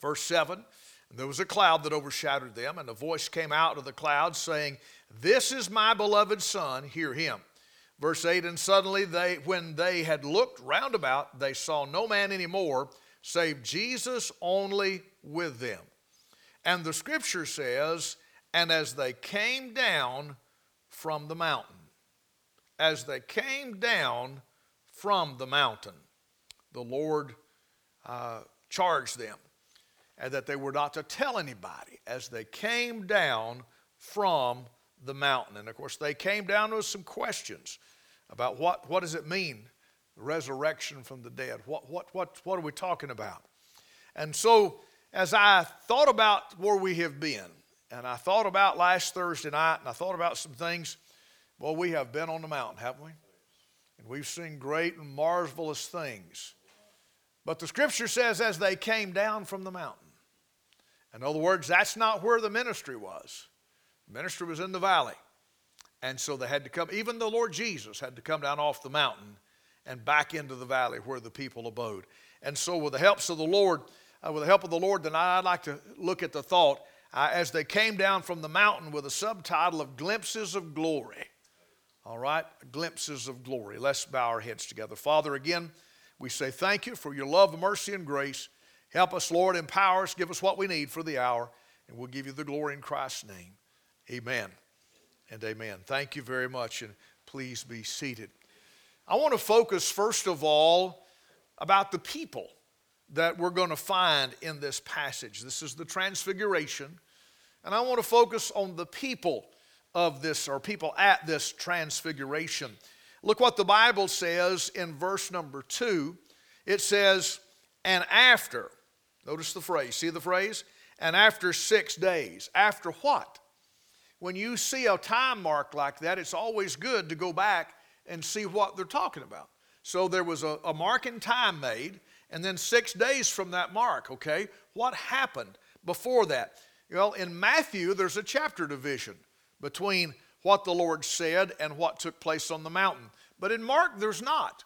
Verse 7 There was a cloud that overshadowed them, and a voice came out of the cloud saying, This is my beloved Son, hear him. Verse 8 And suddenly, they, when they had looked round about, they saw no man any more, save Jesus only with them. And the scripture says, And as they came down from the mountain, as they came down from the mountain, the Lord uh, charged them and that they were not to tell anybody as they came down from the mountain. And of course, they came down with some questions about what, what does it mean, resurrection from the dead? What, what, what, what are we talking about? And so, as I thought about where we have been, and I thought about last Thursday night, and I thought about some things, well, we have been on the mountain, haven't we? And we've seen great and marvelous things. But the scripture says, as they came down from the mountain. In other words, that's not where the ministry was. The ministry was in the valley. And so they had to come, even the Lord Jesus had to come down off the mountain and back into the valley where the people abode. And so, with the helps of the Lord, uh, with the help of the Lord, then I'd like to look at the thought uh, as they came down from the mountain with a subtitle of Glimpses of Glory. All right, glimpses of glory. Let's bow our heads together. Father, again, we say thank you for your love, mercy, and grace. Help us, Lord, empower us, give us what we need for the hour, and we'll give you the glory in Christ's name. Amen and amen. Thank you very much, and please be seated. I want to focus, first of all, about the people that we're going to find in this passage. This is the Transfiguration, and I want to focus on the people of this, or people at this Transfiguration. Look what the Bible says in verse number two. It says, and after, notice the phrase, see the phrase? And after six days. After what? When you see a time mark like that, it's always good to go back and see what they're talking about. So there was a, a mark in time made, and then six days from that mark, okay? What happened before that? Well, in Matthew, there's a chapter division between what the Lord said and what took place on the mountain. But in Mark, there's not.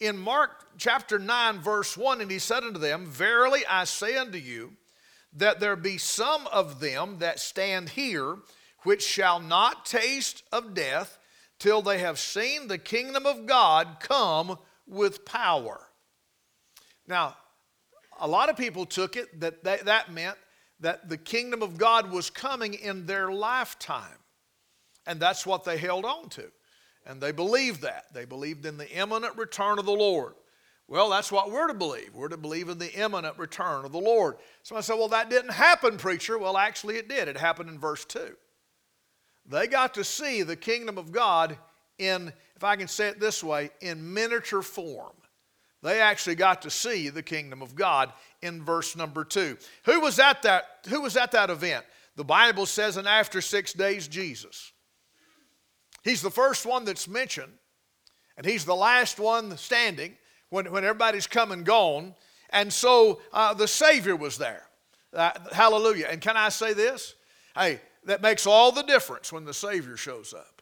In Mark chapter 9, verse 1, and he said unto them, Verily I say unto you, that there be some of them that stand here which shall not taste of death till they have seen the kingdom of God come with power. Now, a lot of people took it that that, that meant that the kingdom of God was coming in their lifetime. And that's what they held on to. And they believed that. They believed in the imminent return of the Lord. Well, that's what we're to believe. We're to believe in the imminent return of the Lord. Somebody said, Well, that didn't happen, preacher. Well, actually, it did. It happened in verse 2. They got to see the kingdom of God in, if I can say it this way, in miniature form. They actually got to see the kingdom of God in verse number 2. Who was at that, who was at that event? The Bible says, and after six days, Jesus. He's the first one that's mentioned, and he's the last one standing when, when everybody's come and gone. And so uh, the Savior was there. Uh, hallelujah. And can I say this? Hey, that makes all the difference when the Savior shows up.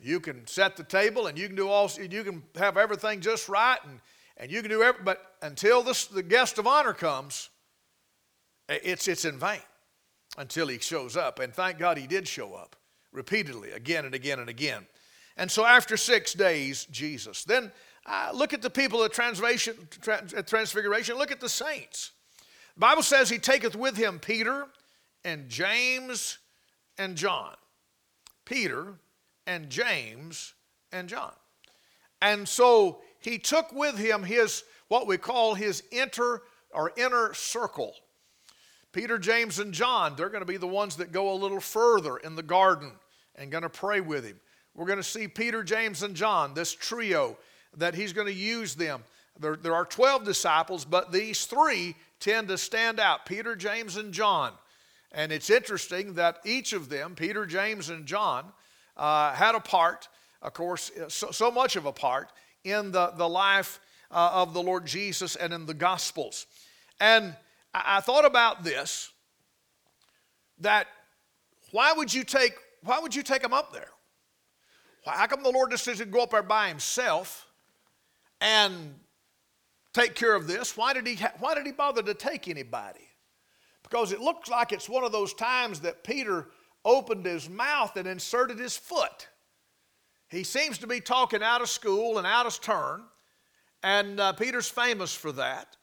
You can set the table and you can do all, you can have everything just right and, and you can do everything, but until this, the guest of honor comes, it's, it's in vain until he shows up. And thank God he did show up repeatedly, again and again and again. And so after six days, Jesus. Then uh, look at the people at Transfiguration. Look at the saints. The Bible says he taketh with him Peter and James and John. Peter and James and John. And so he took with him his, what we call his inter or inner circle. Peter, James, and John, they're going to be the ones that go a little further in the garden and going to pray with him. We're going to see Peter, James, and John, this trio, that he's going to use them. There, there are 12 disciples, but these three tend to stand out Peter, James, and John. And it's interesting that each of them, Peter, James, and John, uh, had a part, of course, so, so, much of a part in the, the life uh, of the Lord Jesus and in the Gospels. And I, I thought about this that why would you take why would you take him up there? How come the Lord just doesn't go up there by himself and take care of this, why did he, why did he bother to take anybody? Because it looks like it's one of those times that Peter opened his mouth and inserted his foot. He seems to be talking out of school and out of turn, and uh, Peter's famous for that.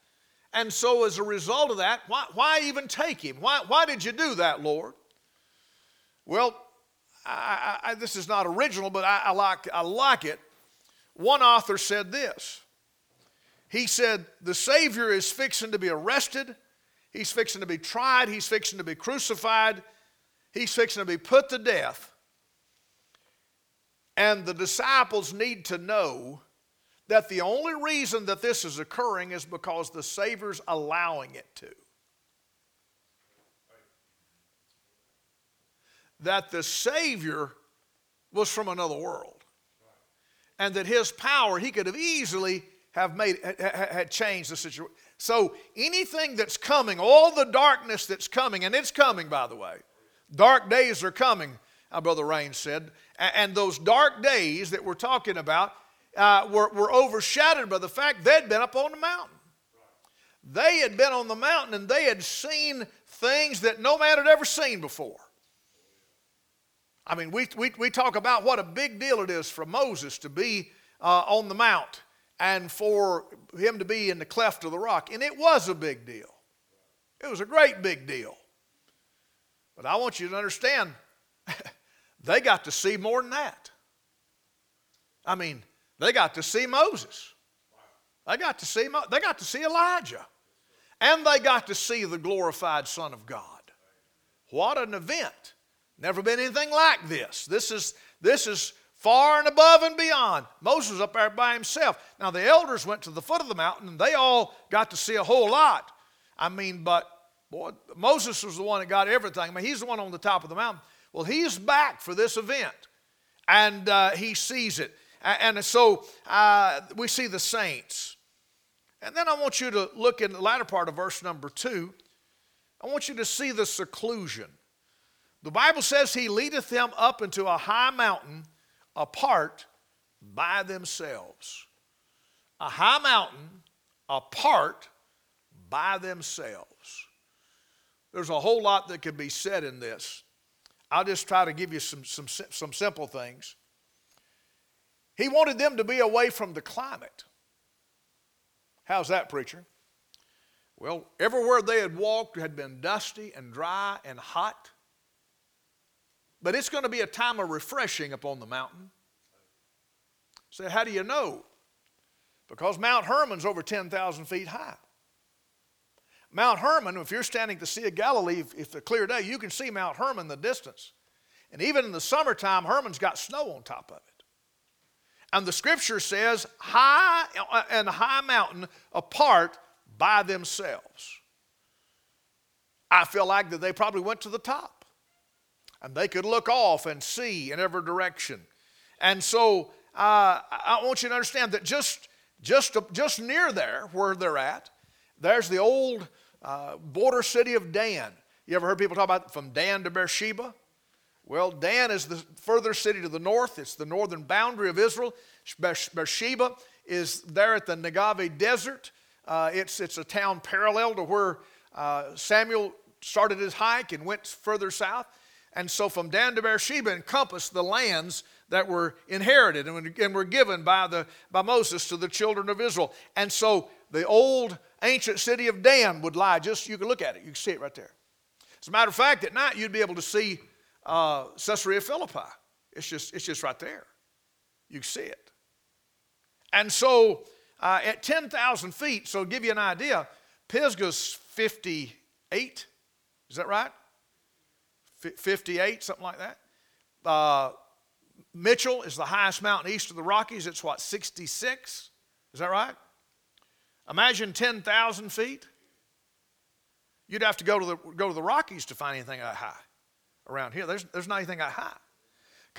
And so, as a result of that, why, why even take him? Why, why did you do that, Lord? Well, I, I, this is not original, but I, I, like, I like it. One author said this. He said, The Savior is fixing to be arrested, he's fixing to be tried, he's fixing to be crucified, he's fixing to be put to death. And the disciples need to know that the only reason that this is occurring is because the Savior's allowing it to. That the Savior was from another world. And that his power, he could have easily have made had changed the situation. So anything that's coming, all the darkness that's coming, and it's coming by the way. Dark days are coming, our brother Rain said. And those dark days that we're talking about, uh, were, were overshadowed by the fact they'd been up on the mountain. They had been on the mountain and they had seen things that no man had ever seen before. I mean, we, we, we talk about what a big deal it is for Moses to be uh, on the mount and for him to be in the cleft of the rock. And it was a big deal. It was a great big deal. But I want you to understand, they got to see more than that. I mean, they got to see Moses. They got to see, they got to see Elijah. And they got to see the glorified Son of God. What an event. Never been anything like this. This is, this is far and above and beyond. Moses up there by himself. Now, the elders went to the foot of the mountain and they all got to see a whole lot. I mean, but boy, Moses was the one that got everything. I mean, he's the one on the top of the mountain. Well, he's back for this event and uh, he sees it. And so uh, we see the saints. And then I want you to look in the latter part of verse number two. I want you to see the seclusion. The Bible says, He leadeth them up into a high mountain apart by themselves. A high mountain apart by themselves. There's a whole lot that could be said in this. I'll just try to give you some, some, some simple things. He wanted them to be away from the climate. How's that, preacher? Well, everywhere they had walked had been dusty and dry and hot. But it's going to be a time of refreshing upon the mountain. Say, how do you know? Because Mount Hermon's over 10,000 feet high. Mount Hermon, if you're standing at the Sea of Galilee, if, it's a clear day, you can see Mount Hermon in the distance. And even in the summertime, Hermon's got snow on top of it. And the scripture says, high uh, and high mountain apart by themselves. I feel like that they probably went to the top. And they could look off and see in every direction. And so uh, I want you to understand that just, just, just near there, where they're at, there's the old uh, border city of Dan. You ever heard people talk about from Dan to Beersheba? Well, Dan is the further city to the north. It's the northern boundary of Israel. Beersheba is there at the Negev Desert. Uh, it's, it's a town parallel to where uh, Samuel started his hike and went further south. And so from Dan to Beersheba encompassed the lands that were inherited and, were given by, the, by Moses to the children of Israel. And so the old ancient city of Dan would lie just, you can look at it, you can see it right there. As a matter of fact, at night you'd be able to see uh, Caesarea Philippi. It's just, it's just right there. You see it. And so uh, at 10,000 feet, so give you an idea, Pisgah's 58. Is that right? F- 58, something like that. Uh, Mitchell is the highest mountain east of the Rockies. It's what, 66? Is that right? Imagine 10,000 feet. You'd have to go to, the, go to the Rockies to find anything that high around here. There's, there's not anything that high.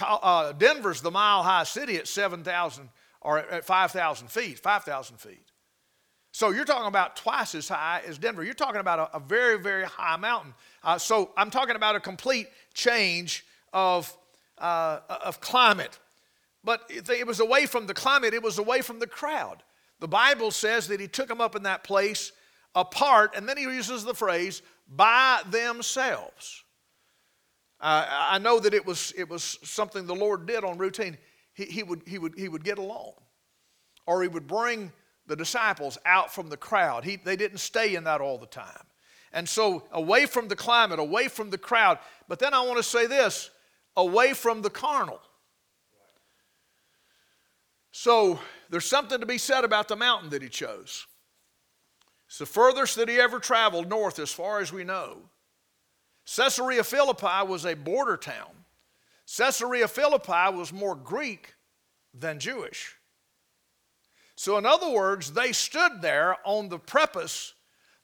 Uh, Denver's the mile high city at 7,000 or at 5,000 feet, 5,000 feet. So you're talking about twice as high as Denver. You're talking about a, a very, very high mountain. Uh, so I'm talking about a complete change of, uh, of climate. But it was away from the climate, it was away from the crowd. the Bible says that he took them up in that place apart, and then he uses the phrase, by themselves. Uh, I know that it was, it was something the Lord did on routine. He, he, would, he, would, he would get alone, or he would bring the disciples out from the crowd. He, they didn't stay in that all the time. And so, away from the climate, away from the crowd. But then I want to say this away from the carnal. So, there's something to be said about the mountain that he chose. It's the furthest that he ever traveled north, as far as we know. Caesarea Philippi was a border town. Caesarea Philippi was more Greek than Jewish. So, in other words, they stood there on the preface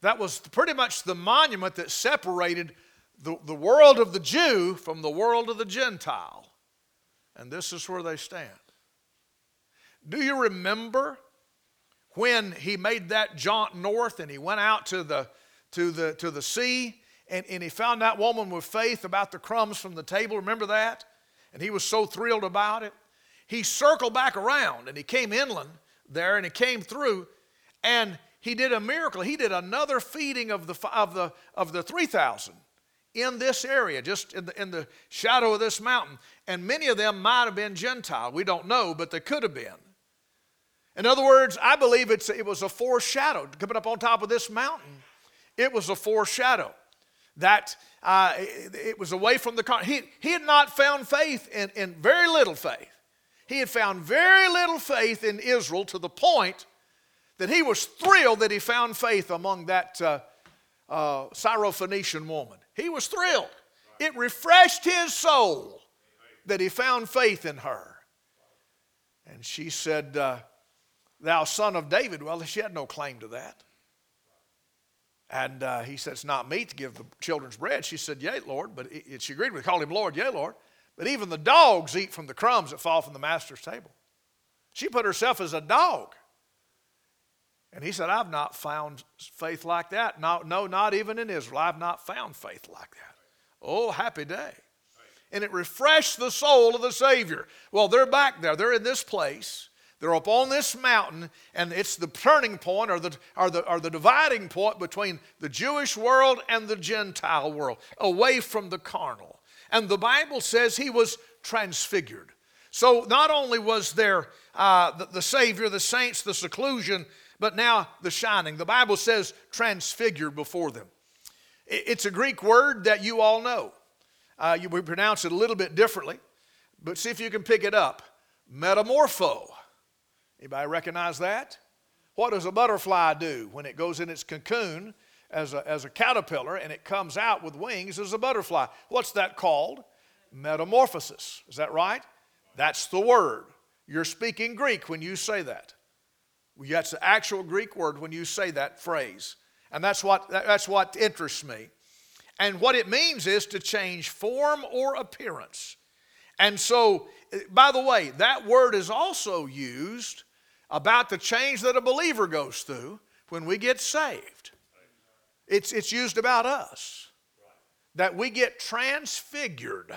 that was pretty much the monument that separated the, the world of the Jew from the world of the Gentile. And this is where they stand. Do you remember when he made that jaunt north and he went out to the, to the, to the sea and, and he found that woman with faith about the crumbs from the table? Remember that? And he was so thrilled about it. He circled back around and he came inland there and he came through and he did a miracle. He did another feeding of the, of the, of the 3,000 in this area, just in the, in the shadow of this mountain. And many of them might have been Gentile. We don't know, but they could have been. In other words, I believe it's, it was a foreshadow. Coming up on top of this mountain, it was a foreshadow that uh, it, it, was away from the. He, he had not found faith in, in very little faith. He had found very little faith in Israel to the point that he was thrilled that he found faith among that uh, uh, Syrophoenician woman. He was thrilled. It refreshed his soul that he found faith in her. And she said, uh, Thou son of David. Well, she had no claim to that. And uh, he said, It's not meet to give the children's bread. She said, Yea, Lord. But it, she agreed with called him Lord, Yea, Lord. But even the dogs eat from the crumbs that fall from the master's table. She put herself as a dog. And he said, I've not found faith like that. No, no, not even in Israel. I've not found faith like that. Oh, happy day. And it refreshed the soul of the Savior. Well, they're back there. They're in this place. They're up on this mountain, and it's the turning point or the, or, the, or the dividing point between the Jewish world and the Gentile world, away from the carnal. And the Bible says he was transfigured. So not only was there uh, the, the Savior, the saints, the seclusion, but now the shining. The Bible says transfigured before them. It's a Greek word that you all know. Uh, you, we pronounce it a little bit differently, but see if you can pick it up. Metamorpho. Anybody recognize that? What does a butterfly do when it goes in its cocoon as a, as a caterpillar and it comes out with wings as a butterfly? What's that called? Metamorphosis. Is that right? That's the word. You're speaking Greek when you say that. That's the actual Greek word when you say that phrase. And that's what, that's what interests me. And what it means is to change form or appearance. And so, by the way, that word is also used about the change that a believer goes through when we get saved. It's, it's used about us. That we get transfigured.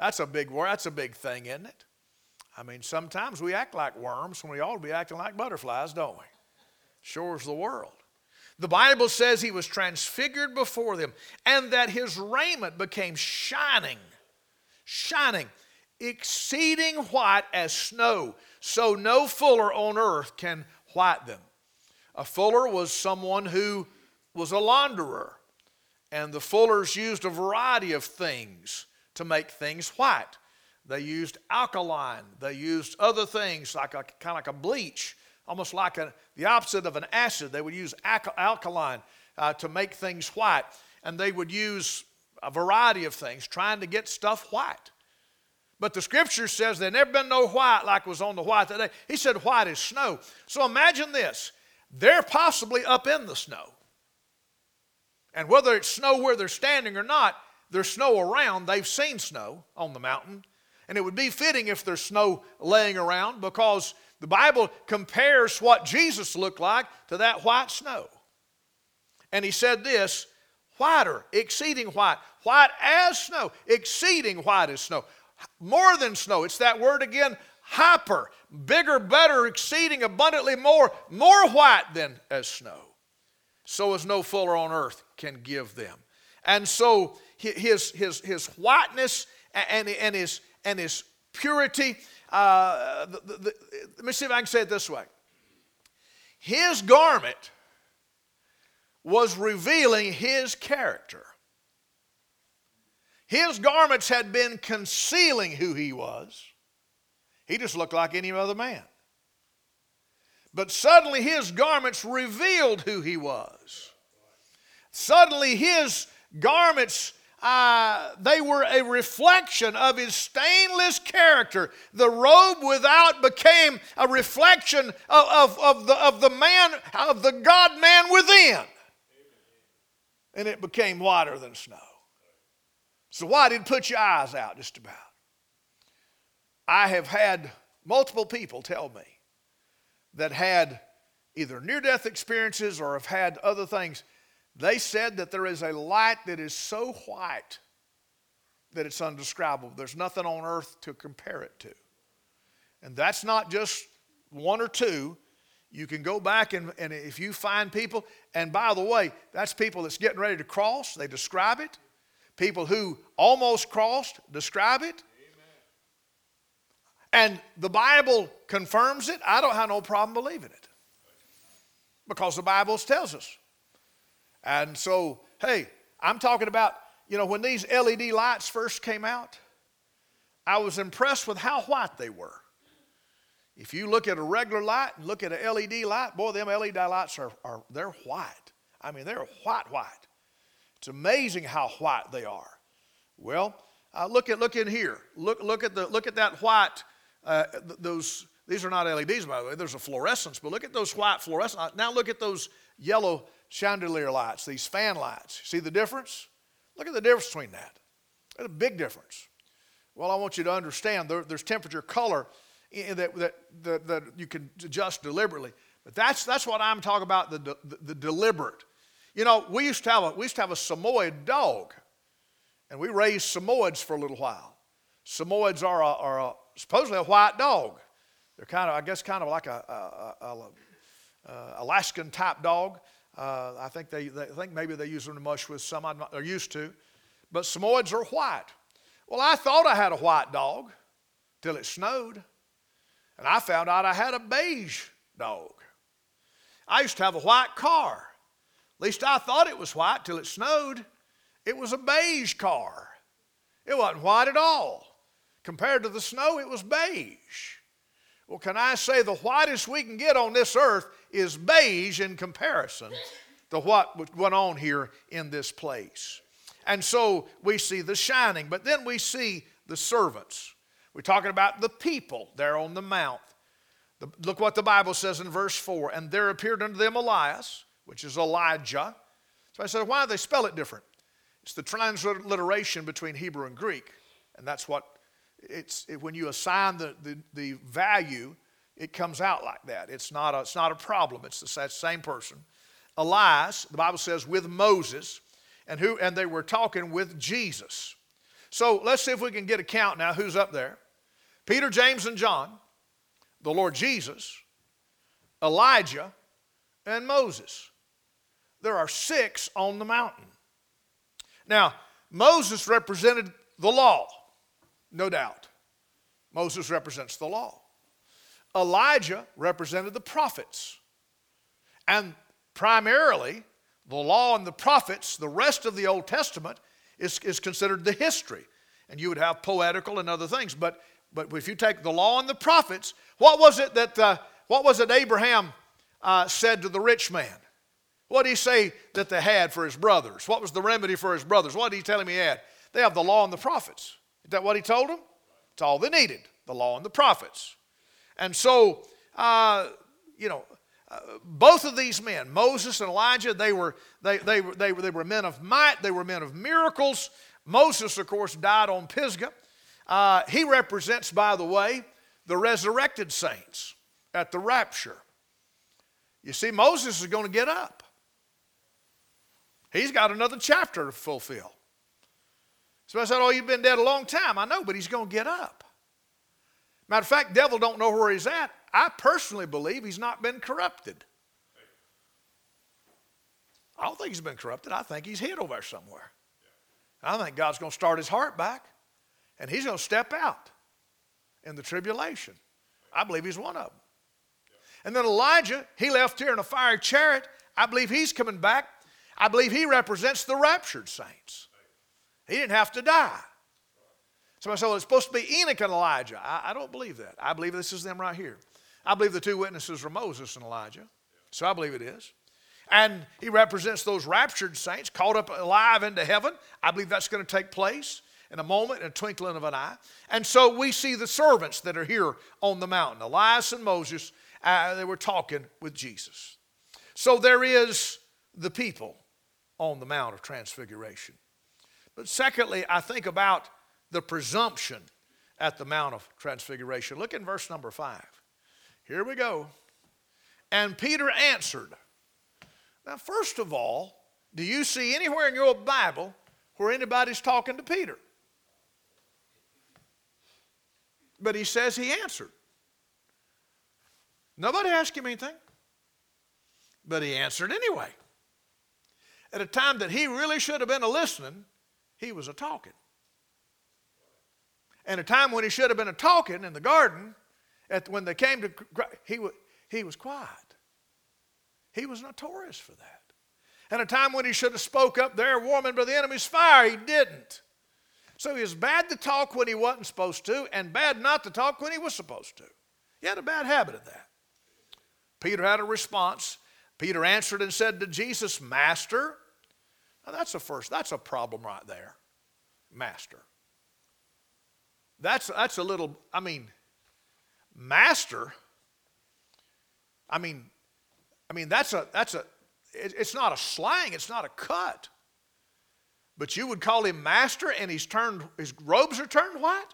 That's a big word. That's a big thing, isn't it? I mean, sometimes we act like worms when we ought to be acting like butterflies, don't we? Sure as the world. The Bible says he was transfigured before them and that his raiment became shining, shining, exceeding white as snow, so no fuller on earth can white them. A fuller was someone who was a launderer, and the fullers used a variety of things to make things white. They used alkaline. They used other things like a kind of like a bleach, almost like a, the opposite of an acid. They would use alkaline uh, to make things white, and they would use a variety of things trying to get stuff white. But the scripture says there never been no white like was on the white that day. He said white is snow. So imagine this. They're possibly up in the snow. And whether it's snow where they're standing or not, there's snow around. They've seen snow on the mountain. And it would be fitting if there's snow laying around because the Bible compares what Jesus looked like to that white snow. And he said this whiter, exceeding white, white as snow, exceeding white as snow, more than snow. It's that word again, hyper, bigger, better, exceeding abundantly more, more white than as snow. So as no fuller on earth can give them. And so his, his, his whiteness and, and, his, and his purity, uh, the, the, the, let me see if I can say it this way. His garment was revealing his character. His garments had been concealing who he was. He just looked like any other man. But suddenly his garments revealed who he was. Suddenly his garments, uh, they were a reflection of his stainless character. The robe without became a reflection of, of, of, the, of the man, of the God man within. And it became whiter than snow. So why did put your eyes out just about? I have had multiple people tell me that had either near death experiences or have had other things. They said that there is a light that is so white that it's undescribable. There's nothing on earth to compare it to. And that's not just one or two. You can go back and, and if you find people, and by the way, that's people that's getting ready to cross, they describe it. People who almost crossed describe it. And the Bible confirms it. I don't have no problem believing it because the Bible tells us. And so, hey, I'm talking about, you know, when these LED lights first came out, I was impressed with how white they were. If you look at a regular light and look at an LED light, boy, them LED lights are, are they're white. I mean, they're white, white. It's amazing how white they are. Well, uh, look at look in here. Look look at the look at that white uh, th- those, these are not LEDs, by the way. There's a fluorescence, but look at those white fluorescent. Now look at those yellow chandelier lights, these fan lights. See the difference? Look at the difference between that. There's a big difference. Well, I want you to understand there, there's temperature color that, that, that, that, you can adjust deliberately. But that's, that's what I'm talking about, the, the, the deliberate. You know, we used to have a, we used to have a Samoyed dog, and we raised Samoyeds for a little while. Samoyeds are a, are a supposedly a white dog. They're kind of, I guess, kind of like a, a, a, a Alaskan type dog. Uh, I think they, they, I think maybe they use them to mush with some. I'm not, they're used to, but Samoyeds are white. Well, I thought I had a white dog till it snowed, and I found out I had a beige dog. I used to have a white car. At least I thought it was white till it snowed. It was a beige car. It wasn't white at all. Compared to the snow, it was beige. Well, can I say the whitest we can get on this earth is beige in comparison to what went on here in this place? And so we see the shining, but then we see the servants. We're talking about the people there on the mount. The, look what the Bible says in verse 4 And there appeared unto them Elias, which is Elijah. So I said, why do they spell it different? It's the transliteration between Hebrew and Greek. And that's what it's, it, when you assign the, the, the, value, it comes out like that. It's not a, it's not a problem. It's the same person. Elias, the Bible says, with Moses, and, who, and they were talking with Jesus. So let's see if we can get a count now who's up there. Peter, James, and John, the Lord Jesus, Elijah, and Moses. There are six on the mountain. Now, Moses represented the law. No doubt. Moses represents the law. Elijah represented the prophets. And primarily, the law and the prophets, the rest of the Old Testament, is, is considered the history. And you would have poetical and other things. But, but if you take the law and the prophets, what was it that, uh, what was it Abraham uh, said to the rich man? What did he say that they had for his brothers? What was the remedy for his brothers? What did he tell him he had? They have the law and the prophets. Is that what he told them? It's all they needed the law and the prophets. And so, uh, you know, uh, both of these men, Moses and Elijah, they were, they, they, they, they were men of might, they were men of miracles. Moses, of course, died on Pisgah. Uh, he represents, by the way, the resurrected saints at the rapture. You see, Moses is going to get up. He's got another chapter to fulfill. So I said, Oh, you've been dead a long time. I know, but he's going to get up. Matter of fact, devil don't know where he's at. I personally believe he's not been corrupted. I don't think he's been corrupted. I think he's hid over there somewhere. I think God's going to start his heart back and he's going to step out in the tribulation. I believe he's one of them. And then Elijah, he left here in a fiery chariot. I believe he's coming back. I believe he represents the raptured saints. He didn't have to die. Somebody said, well, it's supposed to be Enoch and Elijah. I, I don't believe that. I believe this is them right here. I believe the two witnesses are Moses and Elijah. So I believe it is. And he represents those raptured saints caught up alive into heaven. I believe that's going to take place in a moment, in a twinkling of an eye. And so we see the servants that are here on the mountain Elias and Moses, uh, they were talking with Jesus. So there is the people on the Mount of Transfiguration. But secondly, I think about the presumption at the Mount of Transfiguration. Look in verse number five. Here we go. And Peter answered. Now, first of all, do you see anywhere in your Bible where anybody's talking to Peter? But he says he answered. Nobody asked him anything, but he answered anyway. At a time that he really should have been a listening, he was a talking. And a time when he should have been a talking in the garden, at, when they came to, he, he was quiet. He was notorious for that. And a time when he should have spoke up there, warming by the enemy's fire, he didn't. So he was bad to talk when he wasn't supposed to, and bad not to talk when he was supposed to. He had a bad habit of that. Peter had a response. Peter answered and said to Jesus, Master. Now that's a first, that's a problem right there. Master. That's that's a little, I mean, master. I mean, I mean, that's a that's a it's not a slang, it's not a cut. But you would call him master, and he's turned, his robes are turned white,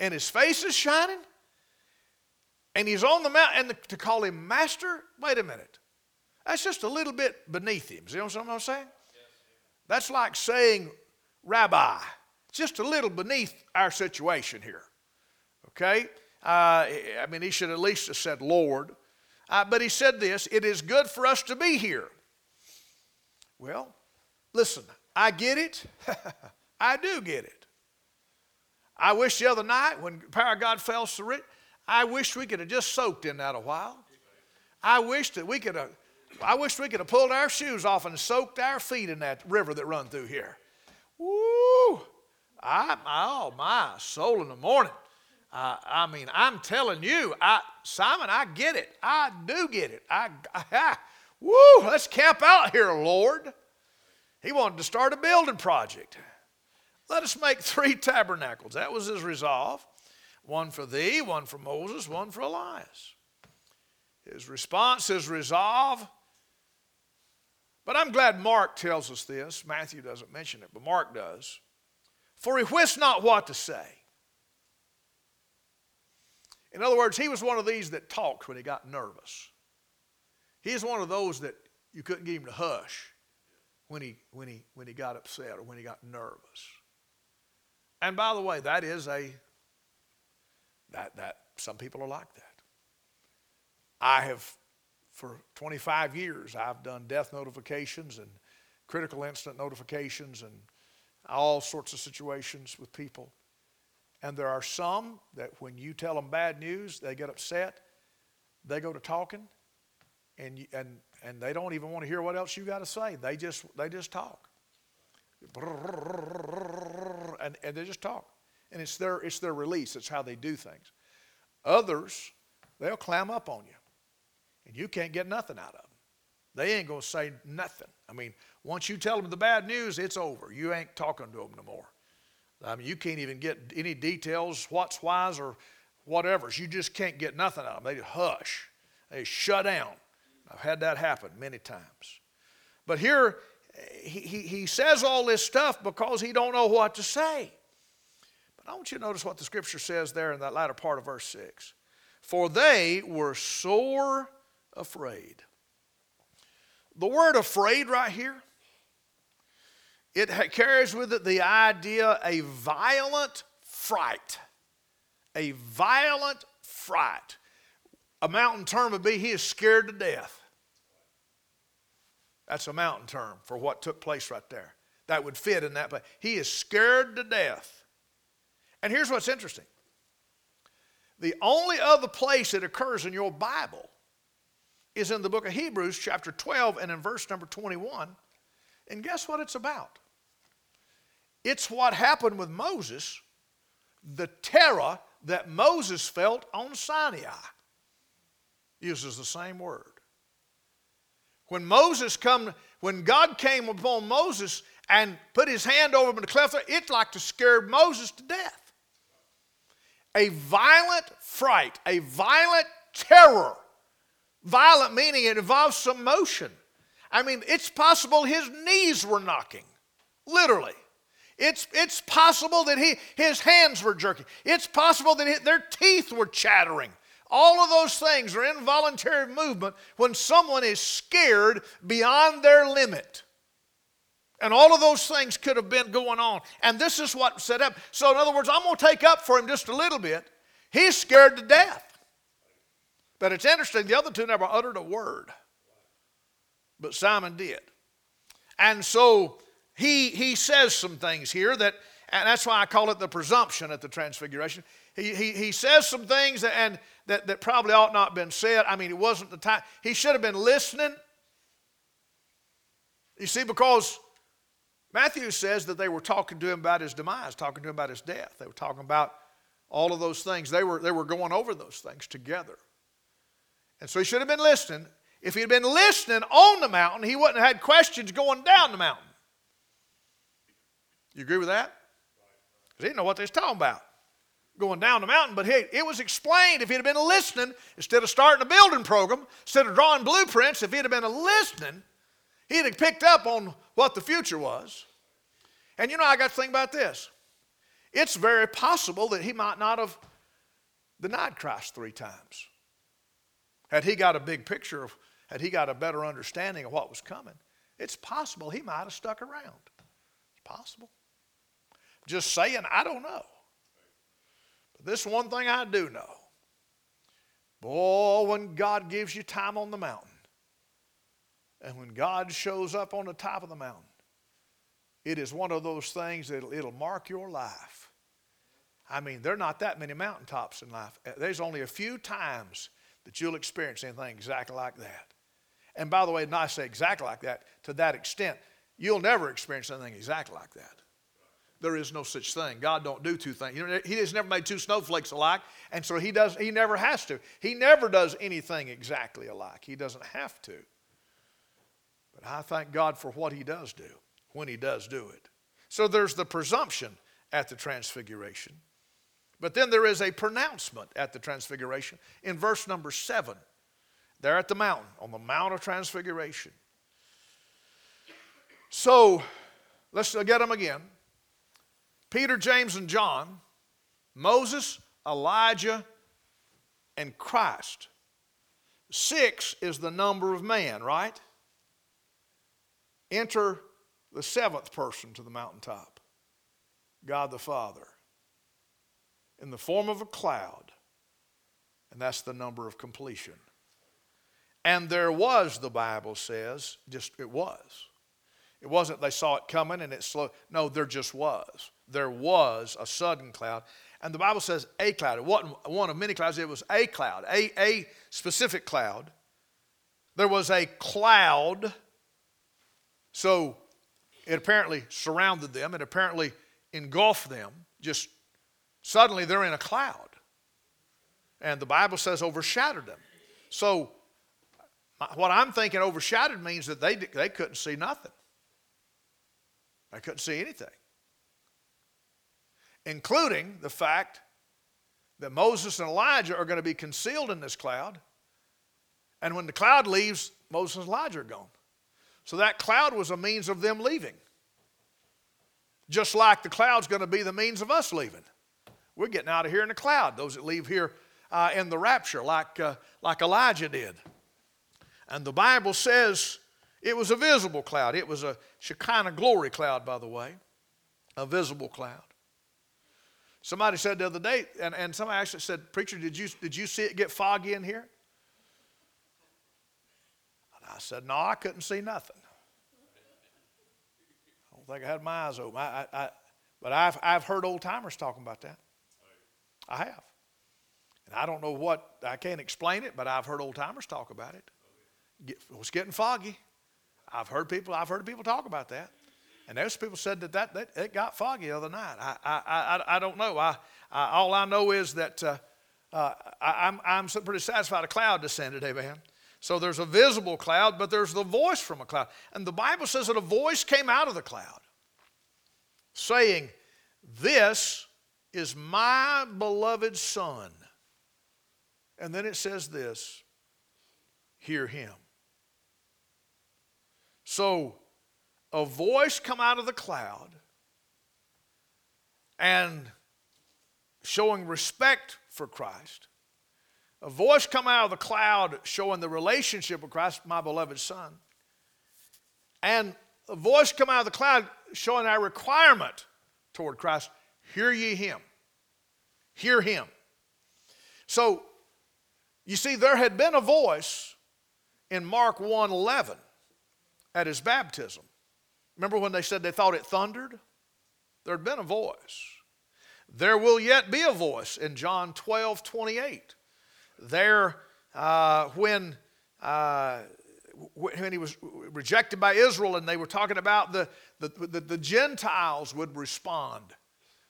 and his face is shining, and he's on the mountain, and the, to call him master, wait a minute. That's just a little bit beneath him. Know what I'm saying? That's like saying rabbi. Just a little beneath our situation here. Okay? Uh, I mean, he should at least have said Lord. Uh, but he said this it is good for us to be here. Well, listen, I get it. I do get it. I wish the other night when power of God fell I wish we could have just soaked in that a while. I wish that we could have, I wish we could have pulled our shoes off and soaked our feet in that river that run through here. Woo! I, oh my soul in the morning. Uh, I mean, I'm telling you, I, Simon, I get it. I do get it. I, I, woo, let's camp out here, Lord. He wanted to start a building project. Let us make three tabernacles. That was his resolve one for thee, one for Moses, one for Elias. His response, his resolve. But I'm glad Mark tells us this. Matthew doesn't mention it, but Mark does. For he wist not what to say. In other words, he was one of these that talked when he got nervous. He's one of those that you couldn't get him to hush when he, when he, when he got upset or when he got nervous. And by the way, that is a, that, that, some people are like that. I have, for 25 years, I've done death notifications and critical incident notifications and all sorts of situations with people. And there are some that when you tell them bad news, they get upset, they go to talking, and, and and they don't even want to hear what else you got to say. They just they just talk, and, and they just talk, and it's their it's their release. It's how they do things. Others they'll clam up on you, and you can't get nothing out of them. They ain't gonna say nothing. I mean, once you tell them the bad news, it's over. You ain't talking to them no more. I mean, you can't even get any details, what's whys or whatever. You just can't get nothing out of them. They just hush. They shut down. I've had that happen many times. But here, he, he, he says all this stuff because he don't know what to say. But I want you to notice what the scripture says there in that latter part of verse 6. For they were sore afraid. The word afraid right here, it carries with it the idea a violent fright, a violent fright. A mountain term would be he is scared to death. That's a mountain term for what took place right there. That would fit in that place. He is scared to death. And here's what's interesting the only other place it occurs in your Bible is in the book of Hebrews, chapter 12, and in verse number 21. And guess what it's about? It's what happened with Moses, the terror that Moses felt on Sinai. Uses the same word. When Moses come, when God came upon Moses and put his hand over the cleft, it like to scare Moses to death. A violent fright, a violent terror. Violent meaning it involves some motion. I mean, it's possible his knees were knocking, literally. It's, it's possible that he, his hands were jerking. It's possible that he, their teeth were chattering. All of those things are involuntary movement when someone is scared beyond their limit. And all of those things could have been going on. And this is what set up. So, in other words, I'm going to take up for him just a little bit. He's scared to death. But it's interesting, the other two never uttered a word. But Simon did. And so he, he says some things here that, and that's why I call it the presumption at the transfiguration. He, he, he says some things that, and, that, that probably ought not been said. I mean, it wasn't the time. He should have been listening. You see, because Matthew says that they were talking to him about his demise, talking to him about his death. They were talking about all of those things. They were, they were going over those things together. And so he should have been listening. If he had been listening on the mountain, he wouldn't have had questions going down the mountain. You agree with that? Because he didn't know what they was talking about going down the mountain, but hey, it was explained if he'd have been listening instead of starting a building program, instead of drawing blueprints, if he'd have been listening, he'd have picked up on what the future was. And you know, I got to think about this. It's very possible that he might not have denied Christ three times. Had he got a big picture of, had he got a better understanding of what was coming, it's possible he might have stuck around. It's possible. Just saying, I don't know. But this one thing I do know. Boy, when God gives you time on the mountain, and when God shows up on the top of the mountain, it is one of those things that it'll, it'll mark your life. I mean, there are not that many mountaintops in life. There's only a few times that you'll experience anything exactly like that. And by the way, and I say exactly like that, to that extent, you'll never experience anything exactly like that. There is no such thing. God don't do two things. You know, he has never made two snowflakes alike, and so he does. He never has to. He never does anything exactly alike. He doesn't have to. But I thank God for what He does do when He does do it. So there's the presumption at the transfiguration. But then there is a pronouncement at the transfiguration in verse number seven. There at the mountain, on the Mount of Transfiguration. So let's get them again. Peter, James, and John, Moses, Elijah, and Christ. Six is the number of man, right? Enter the seventh person to the mountaintop God the Father in the form of a cloud, and that's the number of completion. And there was, the Bible says, just it was. It wasn't they saw it coming and it slowed. No, there just was. There was a sudden cloud. And the Bible says a cloud. It wasn't one of many clouds, it was a cloud, a, a specific cloud. There was a cloud. So it apparently surrounded them, it apparently engulfed them, just Suddenly they're in a cloud. And the Bible says overshadowed them. So what I'm thinking overshadowed means that they, they couldn't see nothing. They couldn't see anything. Including the fact that Moses and Elijah are going to be concealed in this cloud. And when the cloud leaves, Moses and Elijah are gone. So that cloud was a means of them leaving. Just like the cloud's going to be the means of us leaving. We're getting out of here in a cloud, those that leave here uh, in the rapture, like, uh, like Elijah did. And the Bible says it was a visible cloud. It was a Shekinah glory cloud, by the way, a visible cloud. Somebody said the other day, and, and somebody actually said, Preacher, did you, did you see it get foggy in here? And I said, No, I couldn't see nothing. I don't think I had my eyes open. I, I, I, but I've, I've heard old timers talking about that. I have. And I don't know what, I can't explain it, but I've heard old timers talk about it. It was getting foggy. I've heard people, I've heard people talk about that. And those people said that, that, that it got foggy the other night. I, I, I, I don't know. I, I, all I know is that uh, uh, I, am I'm, I'm pretty satisfied a cloud descended, amen. So there's a visible cloud, but there's the voice from a cloud. And the Bible says that a voice came out of the cloud saying, This is my beloved Son. And then it says this hear him. So a voice come out of the cloud and showing respect for Christ. A voice come out of the cloud showing the relationship with Christ, my beloved Son. And a voice come out of the cloud showing our requirement toward Christ. Hear ye him. Hear him. So, you see, there had been a voice in Mark 1 11 at his baptism. Remember when they said they thought it thundered? There had been a voice. There will yet be a voice in John 12 28. There, uh, when, uh, when he was rejected by Israel and they were talking about the, the, the, the Gentiles would respond,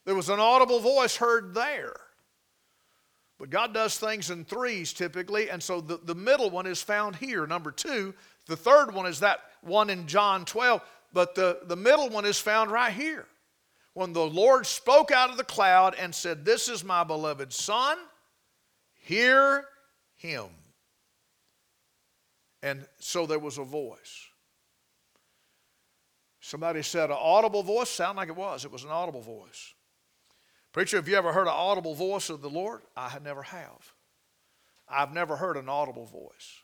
there was an audible voice heard there. But God does things in threes typically, and so the, the middle one is found here, number two. The third one is that one in John 12, but the, the middle one is found right here. When the Lord spoke out of the cloud and said, This is my beloved Son, hear him. And so there was a voice. Somebody said an audible voice, sound like it was. It was an audible voice. Preacher, have you ever heard an audible voice of the Lord? I never have. I've never heard an audible voice.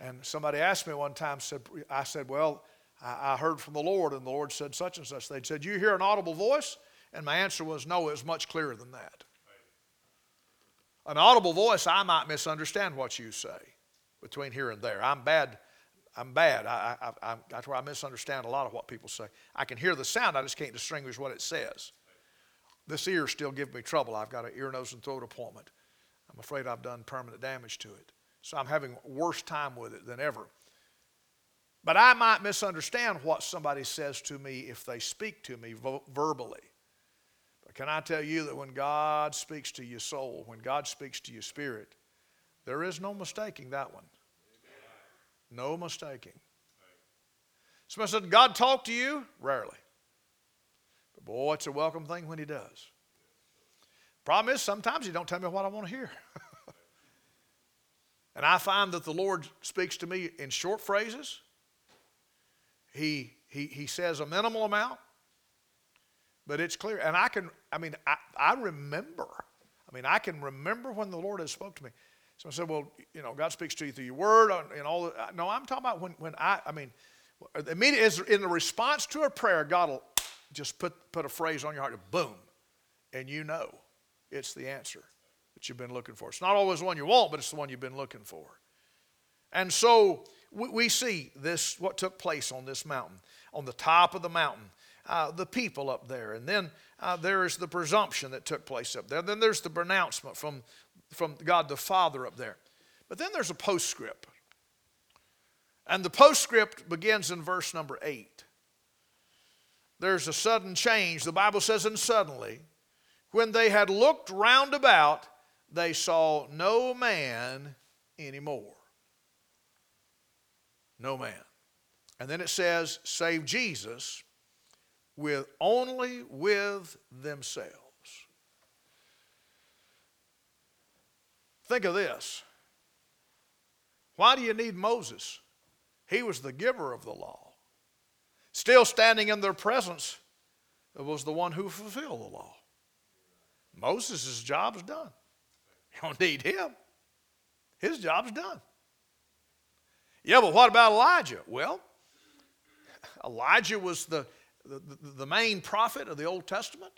And somebody asked me one time, said, I said, Well, I, heard from the Lord, and the Lord said such and such. They said, You hear an audible voice? And my answer was, No, it was much clearer than that. An audible voice, I might misunderstand what you say between here and there. I'm bad. I'm bad. I, I, I, that's where I misunderstand a lot of what people say. I can hear the sound, I just can't distinguish what it says. This ear still gives me trouble. I've got an ear, nose, and throat appointment. I'm afraid I've done permanent damage to it. So I'm having worse time with it than ever. But I might misunderstand what somebody says to me if they speak to me vo- verbally. But can I tell you that when God speaks to your soul, when God speaks to your spirit, there is no mistaking that one. No mistaking. Somebody said, God talk to you? Rarely. But boy, it's a welcome thing when he does. Problem is, sometimes he don't tell me what I want to hear. and I find that the Lord speaks to me in short phrases he, he, he says a minimal amount, but it's clear. And I can, I mean, I, I remember. I mean, I can remember when the Lord has spoke to me. So I said, well, you know, God speaks to you through your word and all. The, no, I'm talking about when, when I, I mean, immediately in the response to a prayer, God will just put, put a phrase on your heart, boom, and you know it's the answer that you've been looking for. It's not always the one you want, but it's the one you've been looking for. And so we, we see this, what took place on this mountain, on the top of the mountain, uh, the people up there. And then uh, there is the presumption that took place up there. Then there's the pronouncement from, from God the Father up there. But then there's a postscript. And the postscript begins in verse number eight. There's a sudden change. The Bible says, and suddenly, when they had looked round about, they saw no man anymore. No man. And then it says, save Jesus with only with themselves. Think of this. Why do you need Moses? He was the giver of the law. Still standing in their presence was the one who fulfilled the law. Moses' job's done. You don't need him. His job's done. Yeah, but what about Elijah? Well, Elijah was the, the, the main prophet of the Old Testament.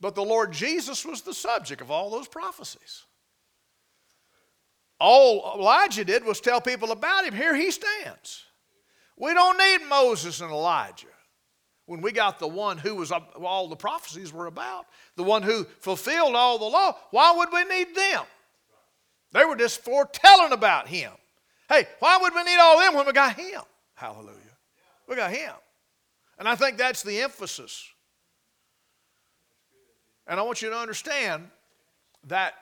But the Lord Jesus was the subject of all those prophecies. All Elijah did was tell people about him. Here he stands. We don't need Moses and Elijah when we got the one who was all the prophecies were about, the one who fulfilled all the law. Why would we need them? They were just foretelling about him. Hey, why would we need all them when we got him? Hallelujah. We got him. And I think that's the emphasis. And I want you to understand that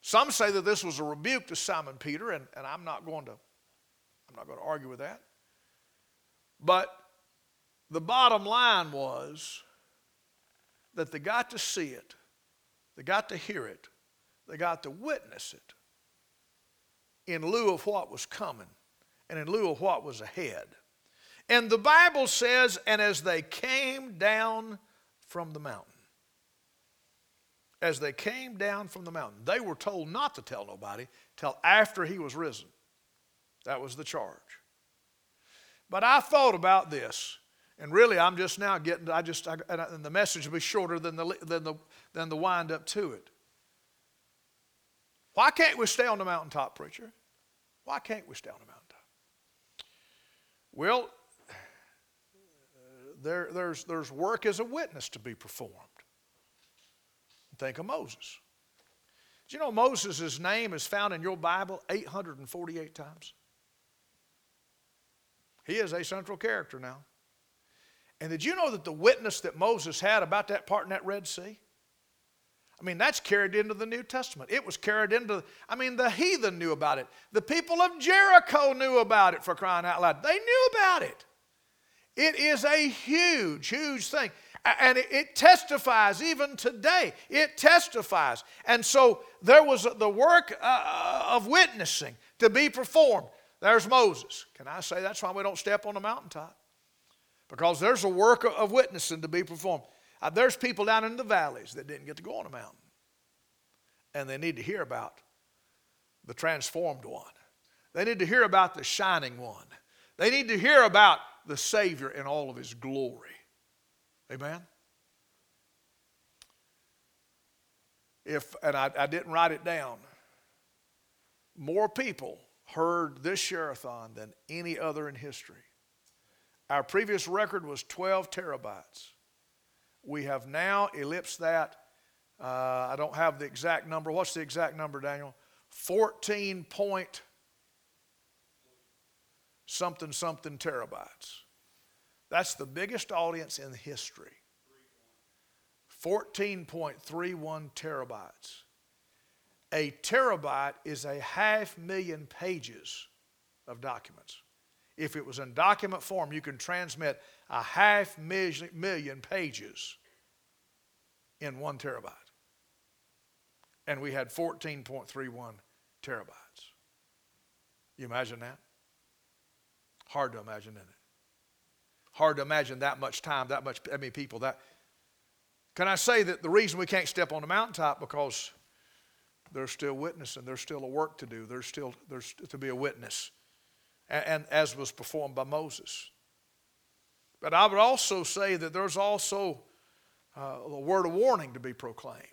some say that this was a rebuke to Simon Peter, and, and I'm not going to I'm not going to argue with that. But the bottom line was that they got to see it, they got to hear it, they got to witness it in lieu of what was coming and in lieu of what was ahead. And the Bible says, and as they came down from the mountain, as they came down from the mountain, they were told not to tell nobody till after he was risen. That was the charge. But I thought about this, and really I'm just now getting, I just, I, and the message will be shorter than the, than, the, than the wind up to it. Why can't we stay on the mountaintop, preacher? Why can't we stay on the mountaintop? Well, there, there's, there's work as a witness to be performed. Think of Moses. Do you know Moses' name is found in your Bible 848 times? He is a central character now. And did you know that the witness that Moses had about that part in that Red Sea? I mean, that's carried into the New Testament. It was carried into, I mean, the heathen knew about it. The people of Jericho knew about it for crying out loud. They knew about it. It is a huge, huge thing. And it testifies even today. It testifies. And so there was the work uh, of witnessing to be performed. There's Moses. Can I say that's why we don't step on the mountaintop? Because there's a work of witnessing to be performed. Uh, there's people down in the valleys that didn't get to go on a mountain. And they need to hear about the transformed one. They need to hear about the shining one. They need to hear about the Savior in all of his glory. Amen? If, and I, I didn't write it down, more people heard this Sherathon than any other in history. Our previous record was 12 terabytes. We have now ellipsed that. Uh, I don't have the exact number. What's the exact number, Daniel? 14 point something something terabytes. That's the biggest audience in history. 14.31 terabytes. A terabyte is a half million pages of documents. If it was in document form, you can transmit a half million pages in one terabyte. And we had 14.31 terabytes. You imagine that? Hard to imagine, isn't it? Hard to imagine that much time, that much, I mean, people. That can I say that the reason we can't step on the mountaintop because there's still witnessing, there's still a work to do, there's still there's to be a witness, and, and as was performed by Moses. But I would also say that there's also uh, a word of warning to be proclaimed.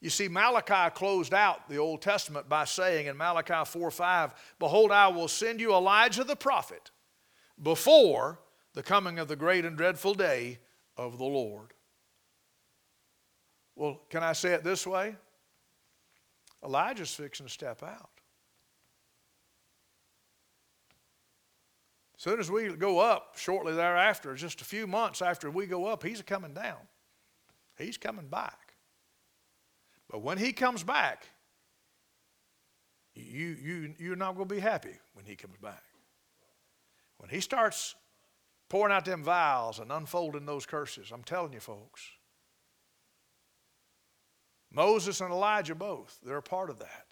You see, Malachi closed out the Old Testament by saying in Malachi 4 5, Behold, I will send you Elijah the prophet before the coming of the great and dreadful day of the Lord. Well, can I say it this way? Elijah's fixing to step out. As soon as we go up, shortly thereafter, just a few months after we go up, he's coming down. He's coming back. But when he comes back, you, you, you're not going to be happy when he comes back. When he starts pouring out them vials and unfolding those curses, I'm telling you, folks, Moses and Elijah both, they're a part of that.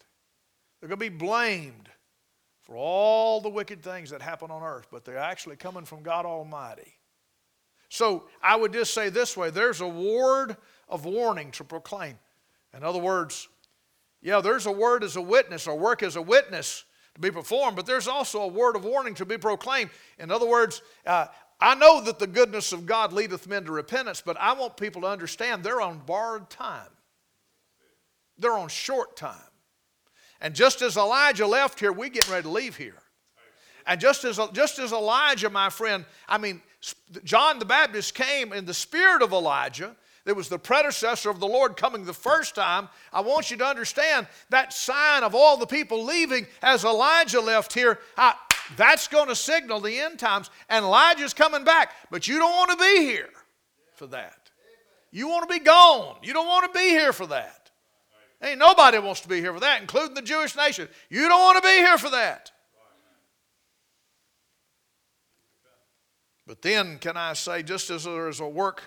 They're going to be blamed for all the wicked things that happen on earth, but they're actually coming from God Almighty. So I would just say this way there's a word of warning to proclaim. In other words, yeah, there's a word as a witness or work as a witness to be performed, but there's also a word of warning to be proclaimed. In other words, uh, I know that the goodness of God leadeth men to repentance, but I want people to understand they're on borrowed time. They're on short time. And just as Elijah left here, we're getting ready to leave here. And just as, just as Elijah, my friend, I mean, John the Baptist came in the spirit of Elijah. It was the predecessor of the Lord coming the first time. I want you to understand that sign of all the people leaving as Elijah left here, I, that's going to signal the end times. And Elijah's coming back, but you don't want to be here for that. You want to be gone. You don't want to be here for that. Ain't nobody wants to be here for that, including the Jewish nation. You don't want to be here for that. But then, can I say, just as there is a work,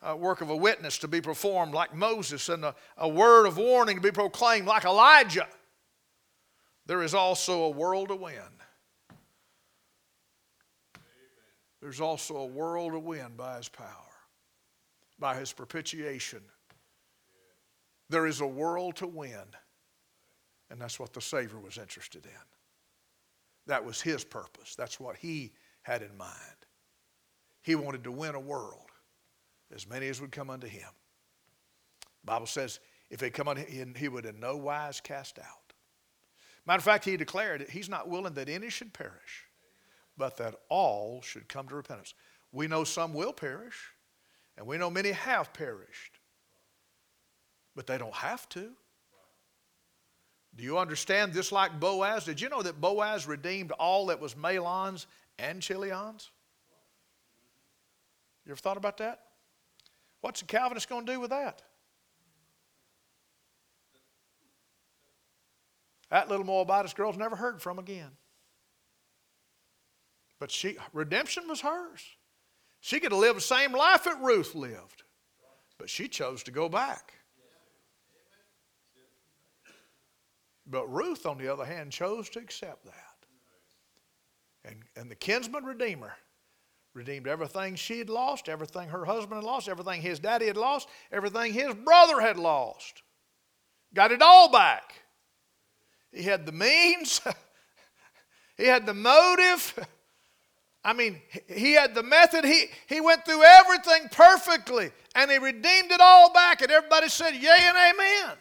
a work of a witness to be performed like Moses and a, a word of warning to be proclaimed like Elijah, there is also a world to win. There's also a world to win by his power, by his propitiation there is a world to win. And that's what the Savior was interested in. That was his purpose. That's what he had in mind. He wanted to win a world, as many as would come unto him. The Bible says, if they come unto him, he would in no wise cast out. Matter of fact, he declared he's not willing that any should perish, but that all should come to repentance. We know some will perish, and we know many have perished but they don't have to. Do you understand this like Boaz? Did you know that Boaz redeemed all that was Mahlon's and Chilion's? You ever thought about that? What's a Calvinist going to do with that? That little Moabitess girl's never heard from again. But she redemption was hers. She could have lived the same life that Ruth lived. But she chose to go back. But Ruth, on the other hand, chose to accept that. And, and the kinsman redeemer redeemed everything she had lost, everything her husband had lost, everything his daddy had lost, everything his brother had lost. Got it all back. He had the means, he had the motive. I mean, he had the method. He, he went through everything perfectly and he redeemed it all back. And everybody said, Yea and Amen.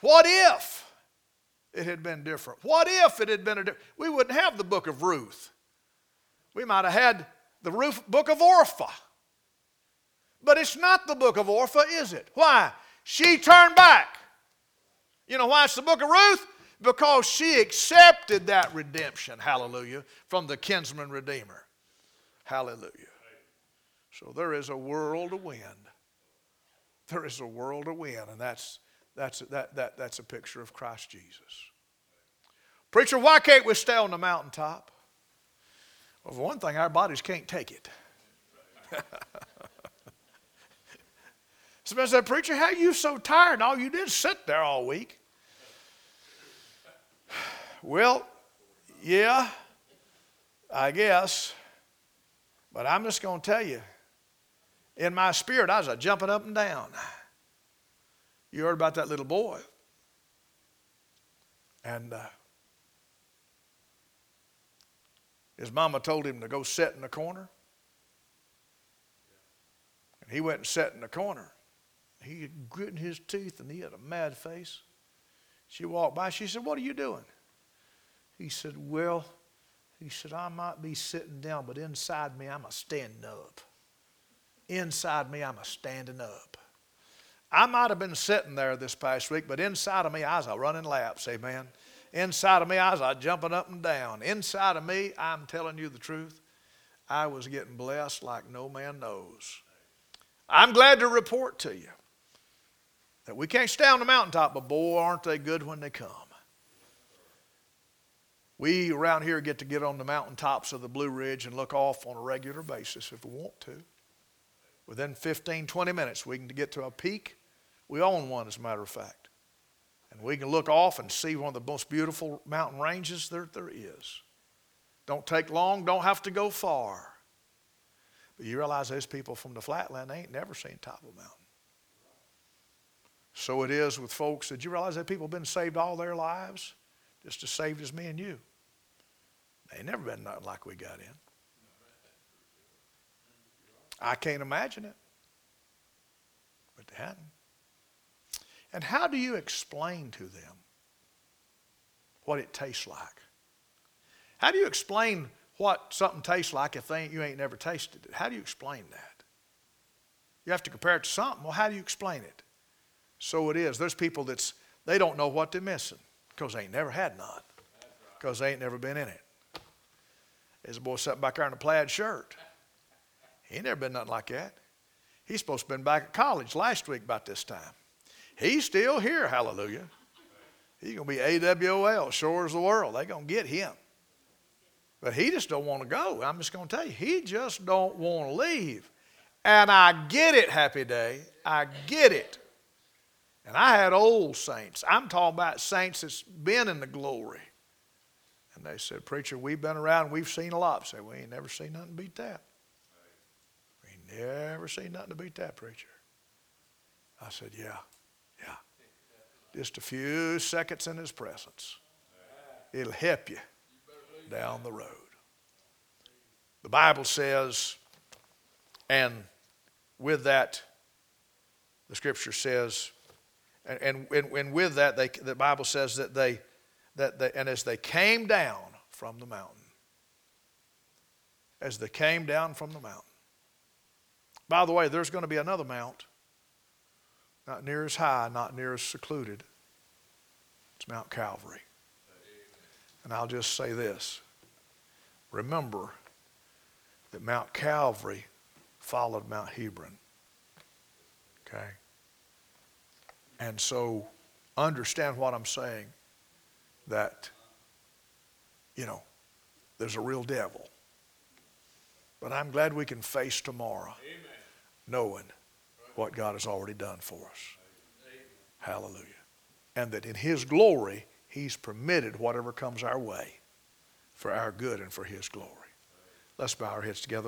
What if it had been different? What if it had been a different? We wouldn't have the book of Ruth. We might have had the Ruth, book of Orpha. But it's not the book of Orpha, is it? Why? She turned back. You know why it's the book of Ruth? Because she accepted that redemption, hallelujah, from the kinsman redeemer. Hallelujah. So there is a world to win. There is a world to win, and that's that's, that, that, that's a picture of Christ Jesus. Preacher, why can't we stay on the mountaintop? Well, for one thing, our bodies can't take it. Somebody said, Preacher, how you so tired? All you did sit there all week. Well, yeah, I guess. But I'm just going to tell you, in my spirit, I was jumping up and down. You heard about that little boy. And uh, his mama told him to go sit in the corner. And he went and sat in the corner. He had gritting his teeth and he had a mad face. She walked by. She said, What are you doing? He said, Well, he said, I might be sitting down, but inside me, I'm a standing up. Inside me, I'm a standing up. I might have been sitting there this past week, but inside of me, I was running laps, amen. Inside of me, I was jumping up and down. Inside of me, I'm telling you the truth, I was getting blessed like no man knows. I'm glad to report to you that we can't stay on the mountaintop, but boy, aren't they good when they come. We around here get to get on the mountaintops of the Blue Ridge and look off on a regular basis if we want to. Within 15, 20 minutes, we can get to a peak we own one, as a matter of fact. And we can look off and see one of the most beautiful mountain ranges there, there is. Don't take long, don't have to go far. But you realize those people from the flatland, they ain't never seen top of a mountain. So it is with folks. Did you realize that people have been saved all their lives? Just as saved as me and you. Ain't never been nothing like we got in. I can't imagine it. But they hadn't. And how do you explain to them what it tastes like? How do you explain what something tastes like if they you ain't never tasted it? How do you explain that? You have to compare it to something. Well, how do you explain it? So it is. There's people that's they don't know what they're missing because they ain't never had none. Because they ain't never been in it. There's a boy sitting back there in a plaid shirt. He ain't never been nothing like that. He's supposed to have been back at college last week about this time. He's still here, hallelujah. He's going to be AWOL, sure as the world. They're going to get him. But he just don't want to go. I'm just going to tell you, he just don't want to leave. And I get it, Happy Day. I get it. And I had old saints. I'm talking about saints that's been in the glory. And they said, Preacher, we've been around, we've seen a lot. I said, We ain't never seen nothing beat that. We never seen nothing to beat that, preacher. I said, yeah. Just a few seconds in his presence. It'll help you down the road. The Bible says, and with that, the scripture says, and, and, and with that, they, the Bible says that they, that they, and as they came down from the mountain, as they came down from the mountain. By the way, there's going to be another mount, not near as high, not near as secluded. Mount Calvary. And I'll just say this remember that Mount Calvary followed Mount Hermon. Okay? And so understand what I'm saying that, you know, there's a real devil. But I'm glad we can face tomorrow Amen. knowing what God has already done for us. Amen. Hallelujah. And that in His glory, He's permitted whatever comes our way for our good and for His glory. Let's bow our heads together.